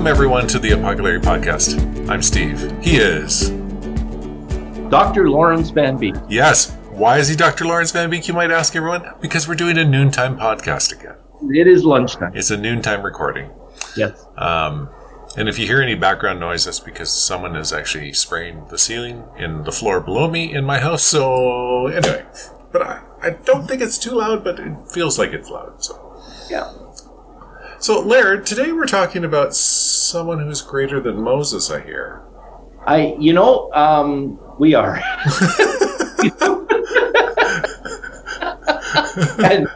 Welcome, everyone, to the Apocalypse Podcast. I'm Steve. He is. Dr. Lawrence Van Beek. Yes. Why is he Dr. Lawrence Van Beek, you might ask everyone? Because we're doing a noontime podcast again. It is lunchtime. It's a noontime recording. Yes. Um, and if you hear any background noise, that's because someone is actually spraying the ceiling in the floor below me in my house. So, anyway. But I, I don't think it's too loud, but it feels like it's loud. So, Yeah. So Larry, today we're talking about someone who's greater than Moses, I hear. I, you know, um, we are. and,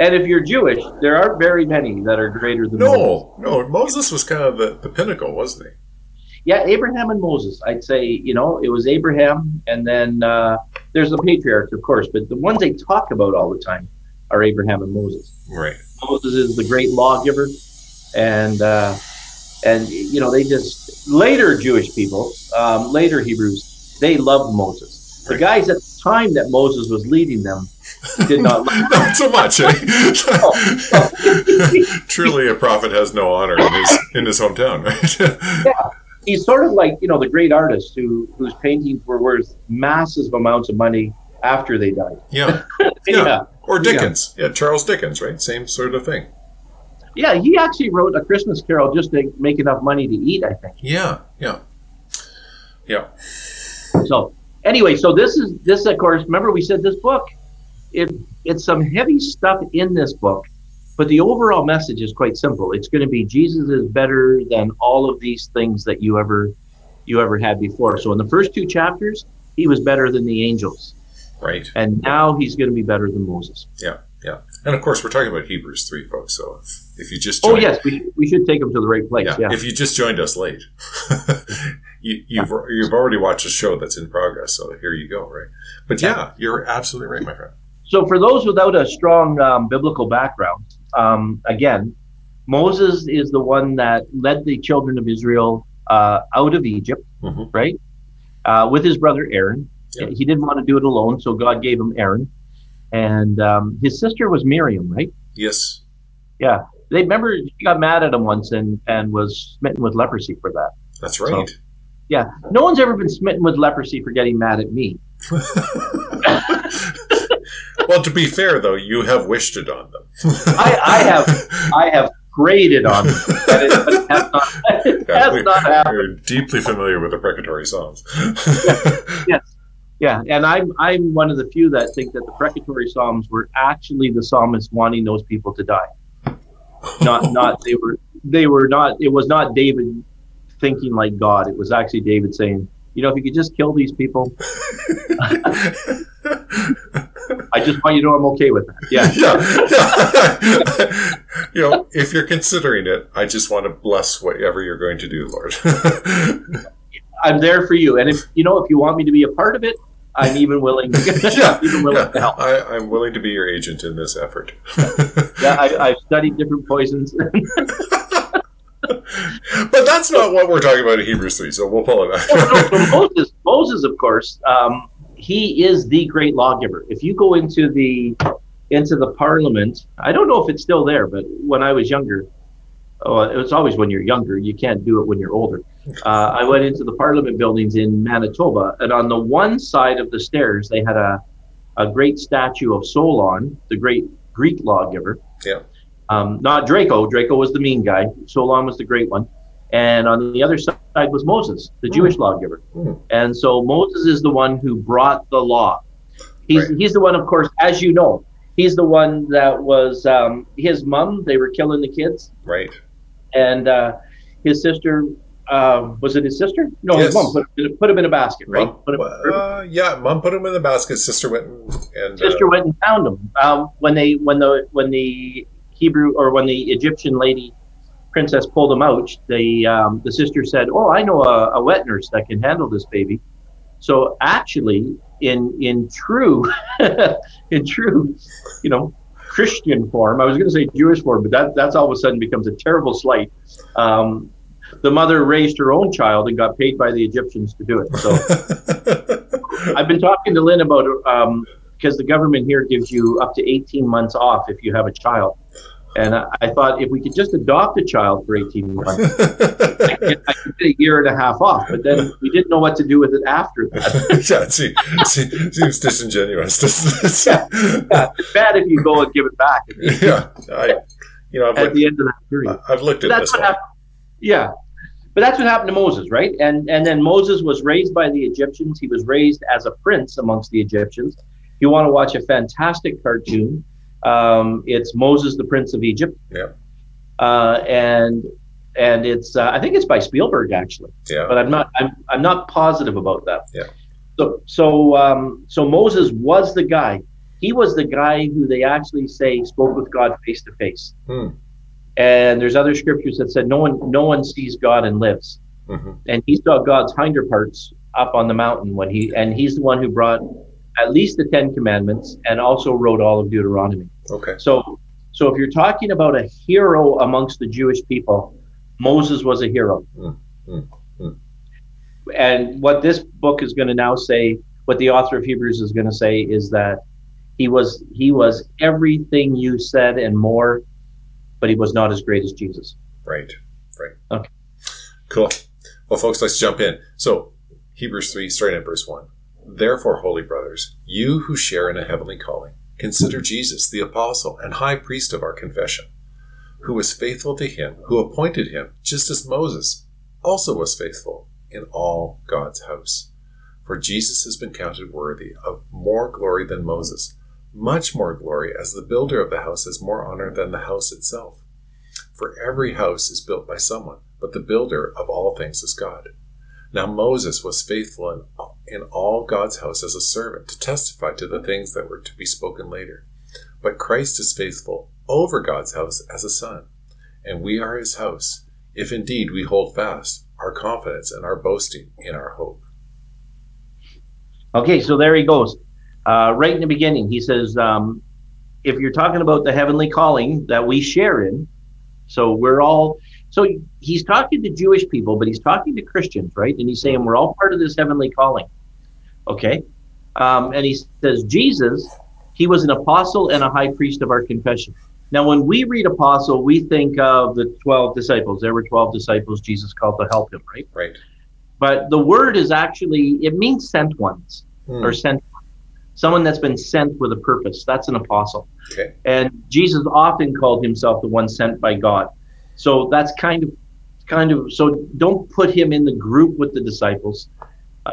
and if you're Jewish, there aren't very many that are greater than Moses. No, no, Moses was kind of the, the pinnacle, wasn't he? Yeah, Abraham and Moses. I'd say, you know, it was Abraham, and then uh, there's the patriarchs, of course, but the ones they talk about all the time are Abraham and Moses. Right. Moses is the great lawgiver, and uh, and you know they just later Jewish people, um, later Hebrews, they loved Moses. The guys at the time that Moses was leading them did not love. Not so much. Eh? Truly, a prophet has no honor in his in his hometown, right? yeah. He's sort of like you know the great artists who whose paintings were worth massive amounts of money after they died. yeah. yeah. Or Dickens. Yeah. Charles Dickens, right? Same sort of thing. Yeah, he actually wrote a Christmas Carol just to make enough money to eat. I think. Yeah, yeah, yeah. So anyway, so this is this of course. Remember we said this book. It it's some heavy stuff in this book, but the overall message is quite simple. It's going to be Jesus is better than all of these things that you ever you ever had before. So in the first two chapters, he was better than the angels, Right. and now he's going to be better than Moses. Yeah, yeah. And of course, we're talking about Hebrews three, folks. So if, if you just Oh yes, we, we should take him to the right place. yeah, Yeah. if you just joined us late, you, you've you've already watched a show that's in progress. So here you go, right? But yeah, you're absolutely right, my friend. So, for those without a strong um, biblical background, um, again, Moses is the one that led the children of Israel uh, out of Egypt, Mhm. right? Uh, with his brother Aaron. Yep. He didn't want to do it alone, so God gave him Aaron. And um, his sister was Miriam, right? Yes. Yeah. They remember she got mad at him once and, and was smitten with leprosy for that. That's right. Yeah. No one's ever been smitten with leprosy for getting mad at me. well, to be fair, though, you have wished it on them. I, I have I have graded on them, but it, but it has not, it Yeah, has we- not happened. We're deeply familiar with the precatory Psalms. Yes. Yeah, and I'm I'm one of the few that think that the precatory psalms were actually the psalmist wanting those people to die. Not not they were they were not it was not David thinking like God. It was actually David saying, you know, if you could just kill these people, I just want you to know I'm okay with that. Yeah. yeah. you know, if you're considering it, I just want to bless whatever you're going to do, Lord. I'm there for you. And if you know if you want me to be a part of it, I'm even willing yeah, even willing yeah. to help. I, I'm willing to be your agent in this effort. Yeah, I, I've studied different poisons. but that's not what we're talking about in Hebrews 3, so we'll pull it no, back. so Moses, Moses, of course, um, he is the great lawgiver. If you go into the into the parliament, I don't know if it's still there, but when I was younger, oh, it was always when you're younger. You can't do it when you're older. Uh, I went into the parliament buildings in Manitoba, and on the one side of the stairs, they had a a great statue of Solon, the great Greek lawgiver. Yeah. Um, not Draco. Draco was the mean guy. Solon was the great one. And on the other side was Moses, the Jewish lawgiver. Hmm. And so Moses is the one who brought the law. He's, Right. he's the one, of course, as you know, he's the one that was um, his mom. They were killing the kids. right. And uh, his sister, um, was it his sister? No, Yes. his mom put him, in a- put him in a basket, right? Mom, him, uh, yeah, mom put him in the basket. Sister went and. and uh, sister went and found him um, when they when the when the Hebrew or when the Egyptian lady princess pulled him out. The um, the sister said, "Oh, I know a, a wet nurse that can handle this baby." So actually, in in true in true, you know, Christian form, I was going to say Jewish form, but that that's all of a sudden becomes a terrible slight. Um, the mother raised her own child and got paid by the Egyptians to do it. So. I've been talking to Lynn about um, because the government here gives you up to 18 months off if you have a child. And I, I thought if we could just adopt a child for 18 months, I could, I could get a year and a half off. But then we didn't know what to do with it after that. yeah, see, see, seems disingenuous. Yeah. yeah, it's bad if you go and give it back yeah, I, you know, I've at looked, the end of that period. I've looked at that's this what happened. Yeah, but that's what happened to Moses, right? And and then Moses was raised by the Egyptians. He was raised as a prince amongst the Egyptians. If you want to watch a fantastic cartoon, um, it's Moses, the Prince of Egypt. Yeah. Uh, and and it's uh, I think it's by Spielberg actually, Yeah, but I'm not I'm I'm not positive about that. Yeah. So so um, so Moses was the guy. He was the guy who they actually say spoke with God face to face. Hmm. And there's other scriptures that said no one no one sees God and lives. hmm And he saw God's hinder parts up on the mountain when he and he's the one who brought at least the Ten Commandments and also wrote all of Deuteronomy. Okay, So so if you're talking about a hero amongst the Jewish people, Moses was a hero. Mm, mm, mm. And what this book is going to now say, what the author of Hebrews is going to say is that he was he was everything you said and more, but he was not as great as Jesus. right, right. Okay. Cool. Well, folks, let's jump in. So, Hebrews 3, starting at verse 1. Therefore, holy brothers, you who share in a heavenly calling, consider Jesus, the apostle and high priest of our confession, who was faithful to him who appointed him, just as Moses also was faithful in all God's house. For Jesus has been counted worthy of more glory than Moses, much more glory, as the builder of the house has more honor than the house itself. For every house is built by someone, but the builder of all things is God. Now Moses was faithful in, in all God's house as a servant to testify to the things that were to be spoken later. But Christ is faithful over God's house as a son, and we are his house, if indeed we hold fast our confidence and our boasting in our hope. Okay, so there he goes. Uh, right in the beginning, he says, um, if you're talking about the heavenly calling that we share in, so we're all, so he's talking to Jewish people, but he's talking to Christians, right? And he's saying we're all part of this heavenly calling. Okay. Um, and he says, Jesus, he was an apostle and a high priest of our confession. Now, when we read apostle, we think of the 12 disciples. There were 12 disciples Jesus called to help him, right? Right. But the word is actually, it means sent ones Hmm. or sent someone that's been sent with a purpose that's an apostle Okay. and jesus often called himself the one sent by god so that's kind of kind of so don't put him in the group with the disciples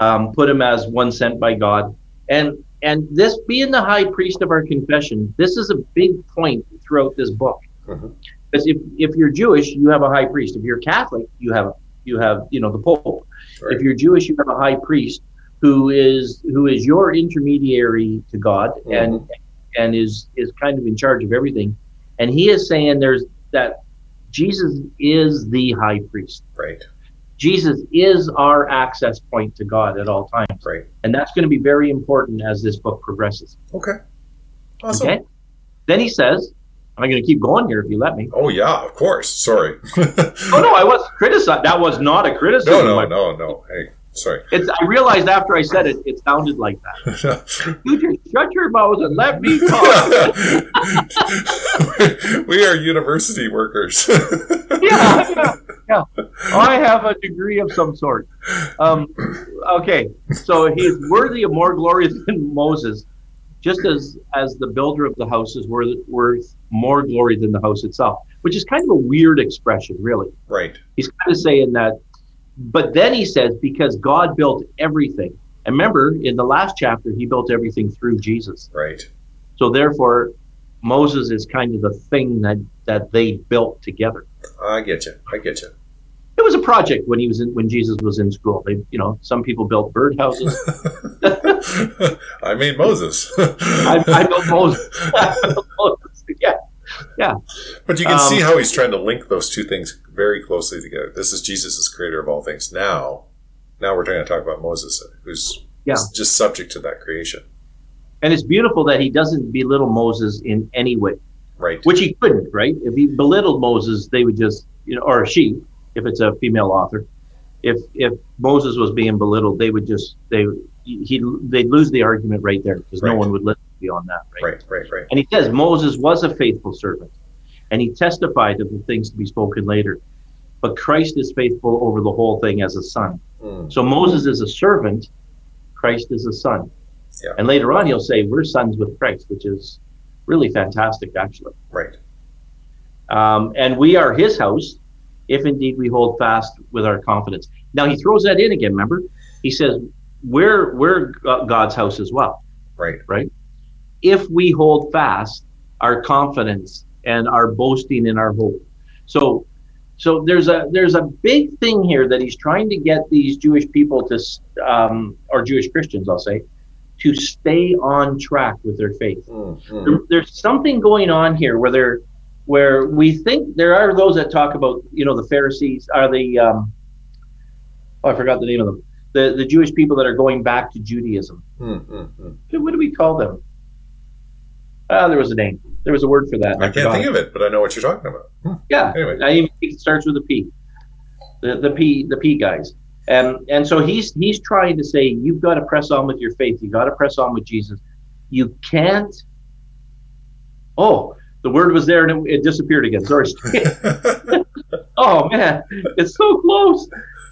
um, put him as one sent by god and and this being the high priest of our confession this is a big point throughout this book Mhm. because if, if you're jewish you have a high priest if you're catholic you have you have you know the pope Right. if you're Jewish, you have a high priest who is who is your intermediary to God and and is is kind of in charge of everything. And he is saying there's that Jesus is the high priest. Right. Jesus is our access point to God at all times. Right. And that's going to be very important as this book progresses. Okay. Awesome. Okay? Then he says, I'm going to keep going here if you let me. Oh yeah, of course. Sorry. Oh no, I was criticized. That was not a criticism. no, no, no, no. Hey, sorry. It's, I realized after I said it, it sounded like that. You just shut your mouth and let me talk. we are university workers. yeah, yeah, yeah. I have a degree of some sort. Um, okay, so he's worthy of more glory than Moses, just as as the builder of the house is worth, worth more glory than the house itself, which is kind of a weird expression, really. right. He's kind of saying that, but then he says because God built everything. And remember, in the last chapter, he built everything through Jesus. Right. So therefore, Moses is kind of the thing that that they built together. I get you. I get you. It was a project when he was in, when Jesus was in school. They, you know, some people built birdhouses. I made Moses. I, I built Moses. I built Moses. Yeah, but you can um, see how he's trying to link those two things very closely together. This is Jesus as creator of all things. Now, now we're trying to talk about Moses, who's Yeah. just subject to that creation. and it's beautiful that he doesn't belittle Moses in any way, Right. which he couldn't. Right? If he belittled Moses, they would just, you know, or she, if it's a female author, if if Moses was being belittled, they would just they he they'd lose the argument right there because no one would listen beyond that. Right? Right. Right. Right. And he says Moses was a faithful servant. and he testified of the things to be spoken later. But Christ is faithful over the whole thing as a son. Mm. So Moses is a servant, Christ is a son. Yeah. And later on, he'll say, We're sons with Christ, which is really fantastic, actually. Right. Um, and we are his house if indeed we hold fast with our confidence. Now, he throws that in again, remember? He says, We're, we're God's house as well. Right. Right. If we hold fast our confidence and our boasting in our hope. So, so there's a there's a big thing here that he's trying to get these Jewish people to, um, or Jewish Christians, I'll say, to stay on track with their faith. Mm, mm. There, there's something going on here where they're, where we think there are those that talk about, you know, the Pharisees are the, um, oh, I forgot the name of them, the the Jewish people that are going back to Judaism. Mm, mm, mm. What do we call them? Ah, there was a name. There was a word for that. I can't think of it, but I know what you're talking about. Hmm. Yeah, Anyway. I even think it starts with a P. The the P the P guys. And and so he's he's trying to say you've got to press on with your faith. You got to press on with Jesus. You can't. Oh, the word was there and it, it disappeared again. Sorry. oh man, it's so close.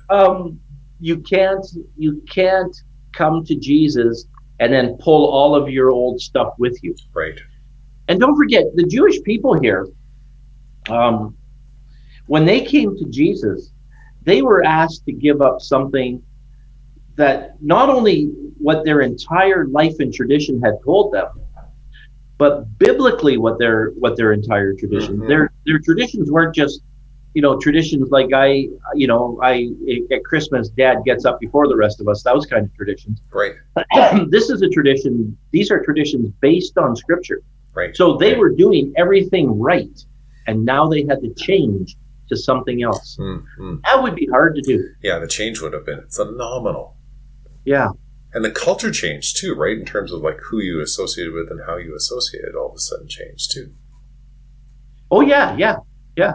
Um, you can't you can't come to Jesus and then pull all of your old stuff with you. right. And don't forget, the Jewish people here, um, when they came to Jesus, they were asked to give up something that not only what their entire life and tradition had told them, but biblically what their what their entire tradition Mhm. their their traditions weren't just you know traditions like I you know I at Christmas Dad gets up before the rest of us those kind of traditions. Right. this is a tradition. These are traditions based on Scripture. Right. So they were doing everything right, and now they had to change to something else. Mm, mm. That would be hard to do. Yeah, the change would have been phenomenal. Yeah. And the culture changed too, right? In terms of like who you associated with and how you associated all of a sudden changed too. Oh yeah, yeah, yeah,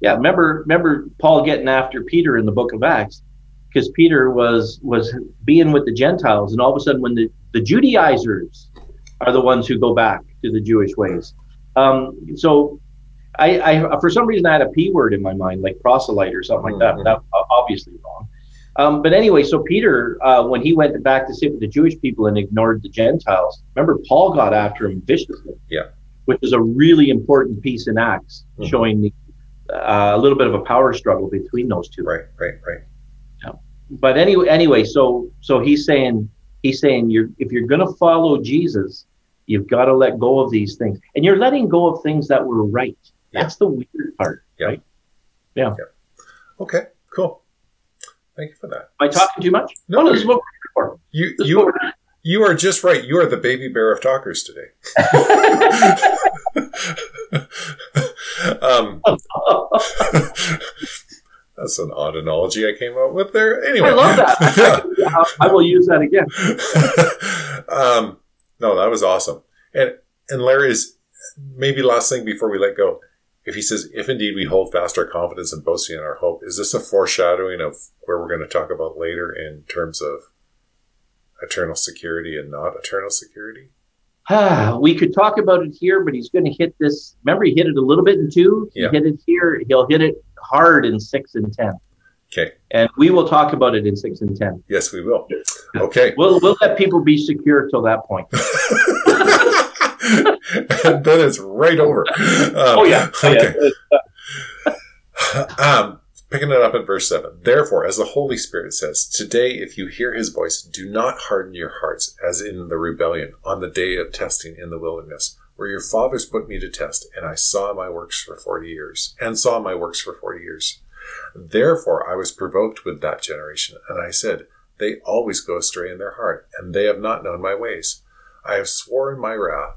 yeah. Remember, remember Paul getting after Peter in the Book of Acts because Peter was was being with the Gentiles, and all of a sudden, when the the Judaizers are the ones who go back to the Jewish ways. Um, so, I, I for some reason I had a p word in my mind, like proselyte or something like that. Mhm. That obviously wrong. Um, but anyway, so Peter, uh, when he went back to sit with the Jewish people and ignored the Gentiles, remember Paul got after him viciously. Yeah. Which is a really important piece in Acts, Mhm. showing the, uh, a little bit of a power struggle between those two. Right, right, right. Yeah. But anyway, anyway, so so he's saying he's saying you're if you're going to follow Jesus, you've got to let go of these things, and you're letting go of things that were right. Yeah. That's the weird part. Yeah. Right? Yeah. Okay, cool. Thank you for that. Am I talking too much? No, Oh, this is what we're here You for. This you we're- you are just right. You are the baby bear of talkers today. um, that's an odd analogy I came up with there. Anyway, I love that. I, I will use that again. um, no, that was awesome. And and Larry's maybe last thing before we let go. If he says, "If indeed we hold fast our confidence and boasting in our hope," is this a foreshadowing of where we're going to talk about later in terms of eternal security and not eternal security? Ah, we could talk about it here, but he's going to hit this. Remember, he hit it a little bit in two. He Yeah. hit it here. He'll hit it hard in six and ten, Okay. and we will talk about it in six and ten. Yes, we will. Okay. We'll we'll let people be secure till that point. and then it's right over. Um, Oh yeah. Oh, yeah. Okay. um, picking it up at verse 7. Therefore, as the Holy Spirit says, Today, if you hear his voice, do not harden your hearts as in the rebellion on the day of testing in the wilderness, where your fathers put me to test, and I saw my works for 40 years, and saw my works for 40 years. Therefore, I was provoked with that generation, and I said, They always go astray in their heart, and they have not known my ways. I have sworn my wrath.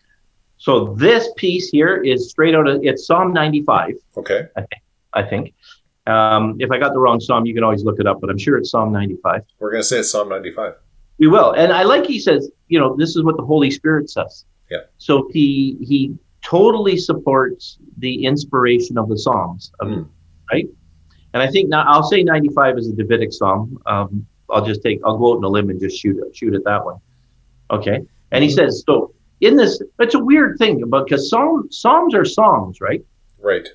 So this piece here is straight out of it's Psalm 95, Okay. I think. Um, if I got the wrong psalm, you can always look it up, but I'm sure it's Psalm 95. We're going to say it's Psalm 95. We will, and I like he says, you know, this is what the Holy Spirit says. Yeah. So he he totally supports the inspiration of the Psalms, of- Mm. right? And I think now I'll say 95 is a Davidic psalm. Um, I'll just take I'll go out on a limb and just shoot it, shoot at that one. Okay. And he Mhm. says so in this. It's a weird thing, but because psalm psalms are songs, right? Right.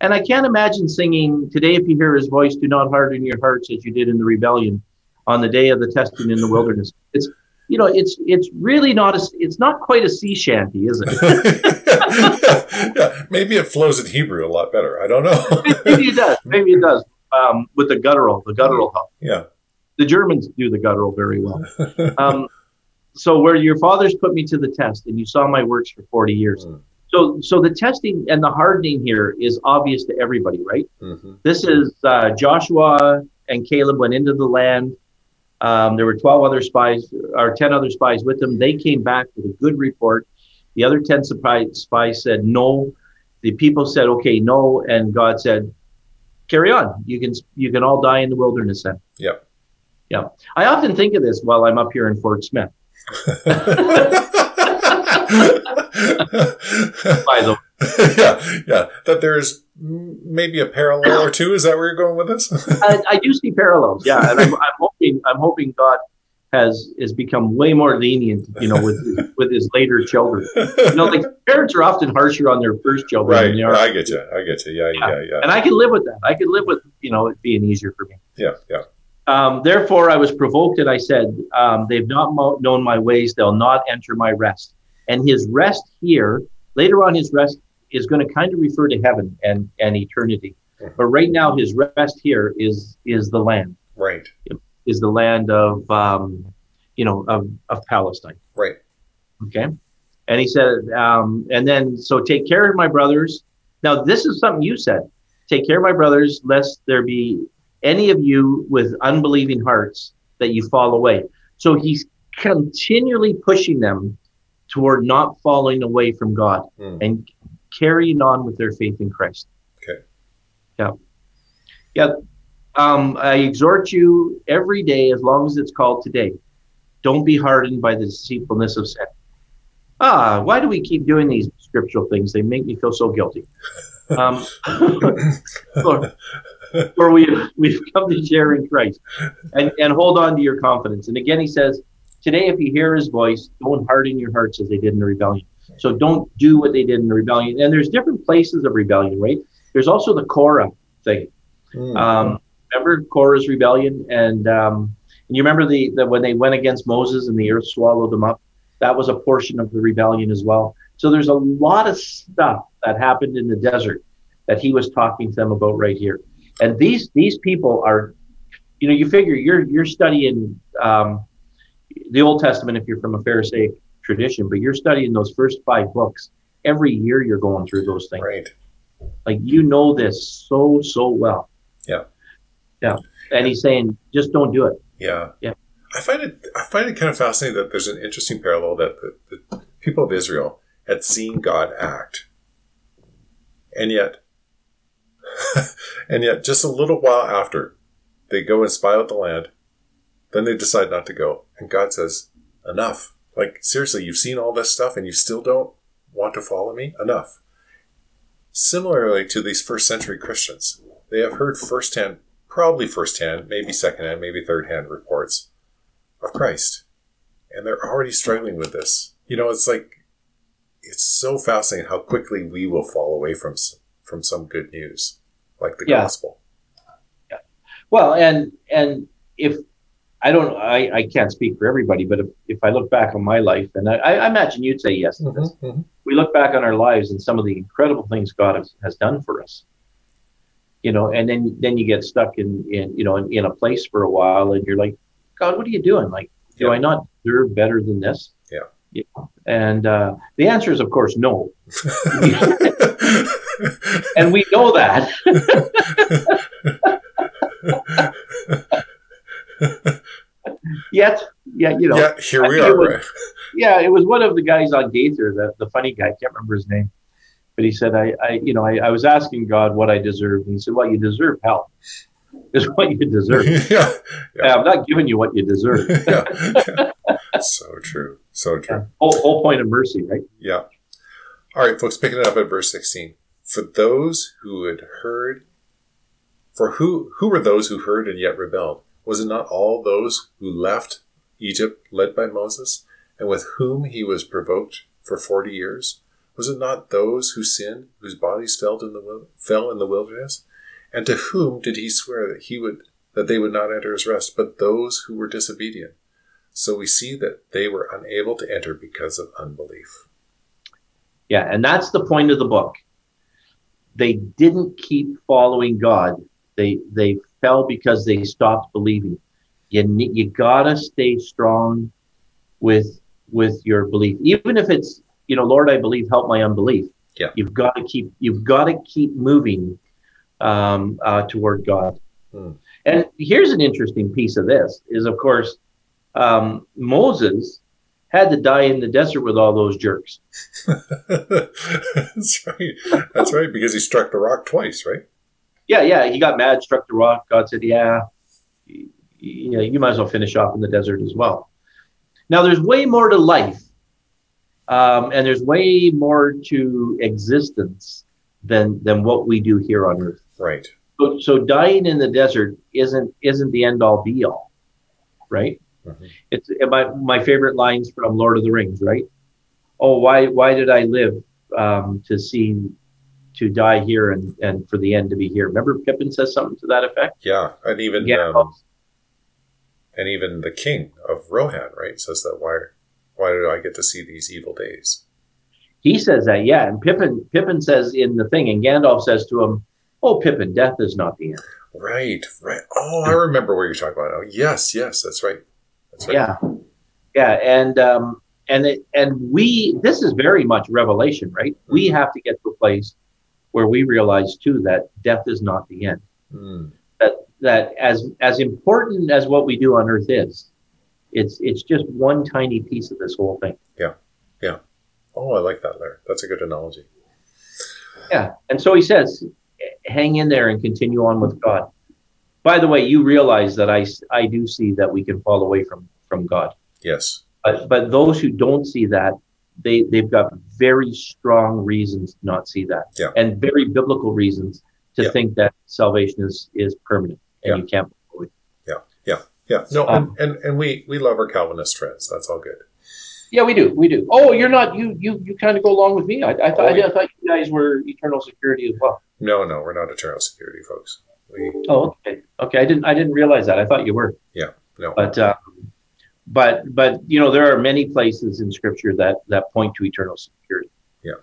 And I can't imagine singing today. If you hear His voice, do not harden your hearts as you did in the rebellion on the day of the testing in the wilderness. It's you know, it's it's really not a it's not quite a sea shanty, is it? yeah, maybe it flows in Hebrew a lot better. I don't know. Maybe it does. Maybe it does. Um, with the guttural, the guttural help. yeah. The Germans do the guttural very well. Um, so where your fathers put me to the test, and you saw my works for forty years. Mm. So so the testing and the hardening here is obvious to everybody, right? hmm This is uh, Joshua and Caleb went into the land. Um, there were 12 other spies, or 10 other spies with them. They came back with a good report. The other 10 spies, spies said no. The people said, okay, no. And God said, carry on. You can, you can all die in the wilderness then. Yep. Yeah. I often think of this while I'm up here in Fort Smith, by the way. yeah, yeah. That there's maybe a parallel or two. Is that where you're going with this? I, I do see parallels, yeah, and I'm, I'm hoping I'm hoping God has has become way more lenient, you know, with his, with his later children. You know, like parents are often harsher on their first children right. than they are, I get you. I get you. Yeah, yeah, yeah. and I can live with that. I can live with you know it being easier for me. Yeah, yeah. Um, Therefore, I was provoked, and I said, um, "They've not mo- known my ways; they'll not enter my rest." And his rest here, later on, his rest is going to kind of refer to heaven and and eternity. Mhm. But right now, his rest here is is the land. Right. is the land of um, you know of, of Palestine. Right. Okay, and he said, um, and then so take care of my brothers. Now this is something you said. Take care of my brothers, lest there be any of you with unbelieving hearts that you fall away. So he's continually pushing them toward not falling away from God Mm. and carrying on with their faith in Christ. Okay. Yeah. Yeah. Um, I exhort you every day, as long as it's called today. Don't be hardened by the deceitfulness of sin. Ah, why do we keep doing these scriptural things? They make me feel so guilty. Um, for, for we we've come to share in Christ, and and hold on to your confidence. And again, he says, today, if you hear His voice, don't harden your hearts as they did in the rebellion. So don't do what they did in the rebellion. And there's different places of rebellion, right? There's also the Korah thing. Mm. Um, remember Korah's rebellion, and um, and you remember the, the when they went against Moses and the earth swallowed them up. That was a portion of the rebellion as well. So there's a lot of stuff that happened in the desert that he was talking to them about right here. And these these people are, you know, you figure you're you're studying um, the Old Testament if you're from a Pharisaic tradition, but you're studying those first five books. Every year you're going through those things. right. Like you know this so so well. Yeah. Yeah. And he's saying, just don't do it. Yeah. Yeah. I find it. I find it kind of fascinating that there's an interesting parallel that the, the people of Israel had seen God act, and yet, and yet, just a little while after, they go and spy out the land. Then they decide not to go, and God says, "Enough! Like seriously, you've seen all this stuff, and you still don't want to follow me? Enough!" Similarly to these first century Christians, they have heard firsthand, probably firsthand, maybe secondhand, maybe thirdhand reports of Christ. And they're already struggling with this. You know, it's like, it's so fascinating how quickly we will fall away from, from some good news, like the Yeah. gospel. Yeah. Well, and and if I don't, I, I can't speak for everybody, but if, if I look back on my life, and I, I imagine you'd say yes to this, we look back on our lives and some of the incredible things God has, has done for us. You know, and then then you get stuck in, in you know in, in a place for a while, and you're like, God, what are you doing? Like, do Yeah. I not deserve better than this? Yeah. Know? And uh, the answer is, of course, no. and we know that. Yet yeah, you know, yeah, here we are. was- right? yeah, it was one of the guys on Gaither, the, the funny guy, I can't remember his name. But he said, I, I you know, I, I was asking God what I deserved. And he said, Well, you deserve hell. Is what you deserve. yeah, Yeah, I'm not giving you what you deserve. yeah. so true. So true. Whole, whole point of mercy, right? Yeah. All right, folks, picking it up at verse 16. For those who had heard, for who, who were those who heard and yet rebelled? Was it not all those who left Egypt led by Moses and with whom he was provoked for 40 years? Was it not those who sinned, whose bodies fell in the, fell in the wilderness? And to whom did he swear that he would, that they would not enter his rest, but those who were disobedient? So we see that they were unable to enter because of unbelief. Yeah, and that's the point of the book. They didn't keep following God. They they fell because they stopped believing. You ne- you gotta stay strong with with your belief, even if it's you know, Lord, I believe, help my unbelief. Yeah. you've got to keep you've got to keep moving um, uh, toward God. Hmm. And here's an interesting piece of this: is of course um, Moses had to die in the desert with all those jerks. That's right. That's right, because he struck the rock twice, right? Yeah, yeah. He got mad, struck the rock. God said, "Yeah, y- yeah, you might as well finish off in the desert as well." Now, there's way more to life, um, and there's way more to existence than than what we do here on Earth. Right. So, so dying in the desert isn't isn't the end all be all, right? Mhm. It's my my favorite lines from Lord of the Rings, right? Oh, why why did I live um, to see to die here and and for the end to be here? Remember Pippin says something to that effect. Yeah, and even Yeah. um, and even the king of Rohan, right, says that why why did I get to see these evil days? he says that, yeah. And Pippin Pippin says in the thing, and Gandalf says to him, "Oh, Pippin, death is not the end." Right, right. Oh, I remember what you're talking about. Oh, yes, yes, that's right. Right. Yeah, yeah, and um, and it, and we this is very much revelation, right? We have to get to a place where we realize too that death is not the end. Mm, That that as as important as what we do on earth is, it's it's just one tiny piece of this whole thing. Yeah, yeah. Oh, I like that, Larry. That's a good analogy. Yeah, and so he says, hang in there and continue on with God. By the way, you realize that I, I do see that we can fall away from from God. Yes. But but those who don't see that, they they've got very strong reasons to not see that, Yeah. and very biblical reasons to Yeah. think that salvation is is permanent and Yeah. you can't. fall away. Yeah. No, Um, and, and and we we love our Calvinist friends. That's all good. Yeah, we do, we do. Oh, you're not you you you kind of go along with me. I, I thought Oh, yeah. I, thought you guys were eternal security as well. No, no, we're not eternal security, folks. We Oh, okay, okay. I didn't I didn't realize that. I thought you were. Yeah. No. But um, but but you know there are many places in Scripture that that point to eternal security. Yeah.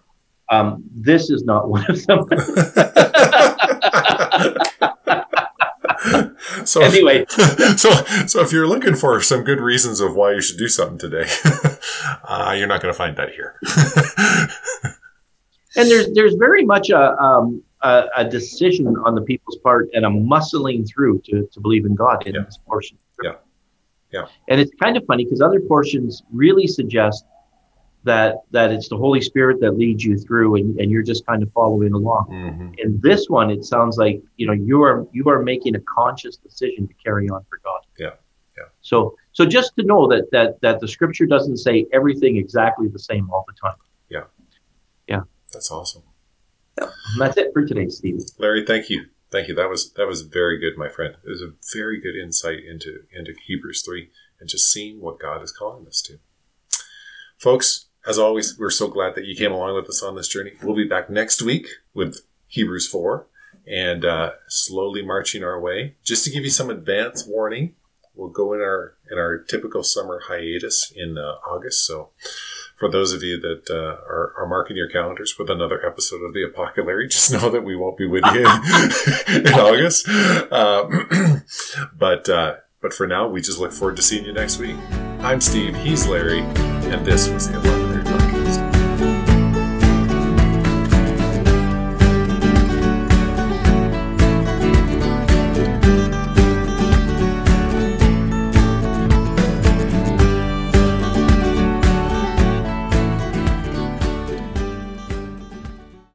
Um, this is not one of them. so Anyway. so so if you're looking for some good reasons of why you should do something today, uh, you're not going to find that here. and there's there's very much a um, a, a decision on the people's part and a muscling through to, to believe in God in Yeah. this portion. Yeah. Yeah. And it's kind of funny because other portions really suggest that that it's the Holy Spirit that leads you through and, and you're just kind of following along. Mhm. in this one it sounds like you know you are you are making a conscious decision to carry on for god Yeah, yeah. so so just to know that that that the scripture doesn't say everything exactly the same all the time Yeah. Yeah. That's awesome, that's it for today Steve. Larry. Thank you, thank you. That was that was very good, my friend. It was a very good insight into into Hebrews three and just seeing what God is calling us to, folks. As always, we're so glad that you came along with us on this journey. We'll be back next week with Hebrews 4 and uh, slowly marching our way. Just to give you some advance warning, we'll go in our in our typical summer hiatus in uh, August. So, for those of you that uh, are, are marking your calendars with another episode of the Apocalypse, just know that we won't be with you in, in August. Uh, but uh, but for now, we just look forward to seeing you next week. I'm Steve. He's Larry, and this was the Apocalypse.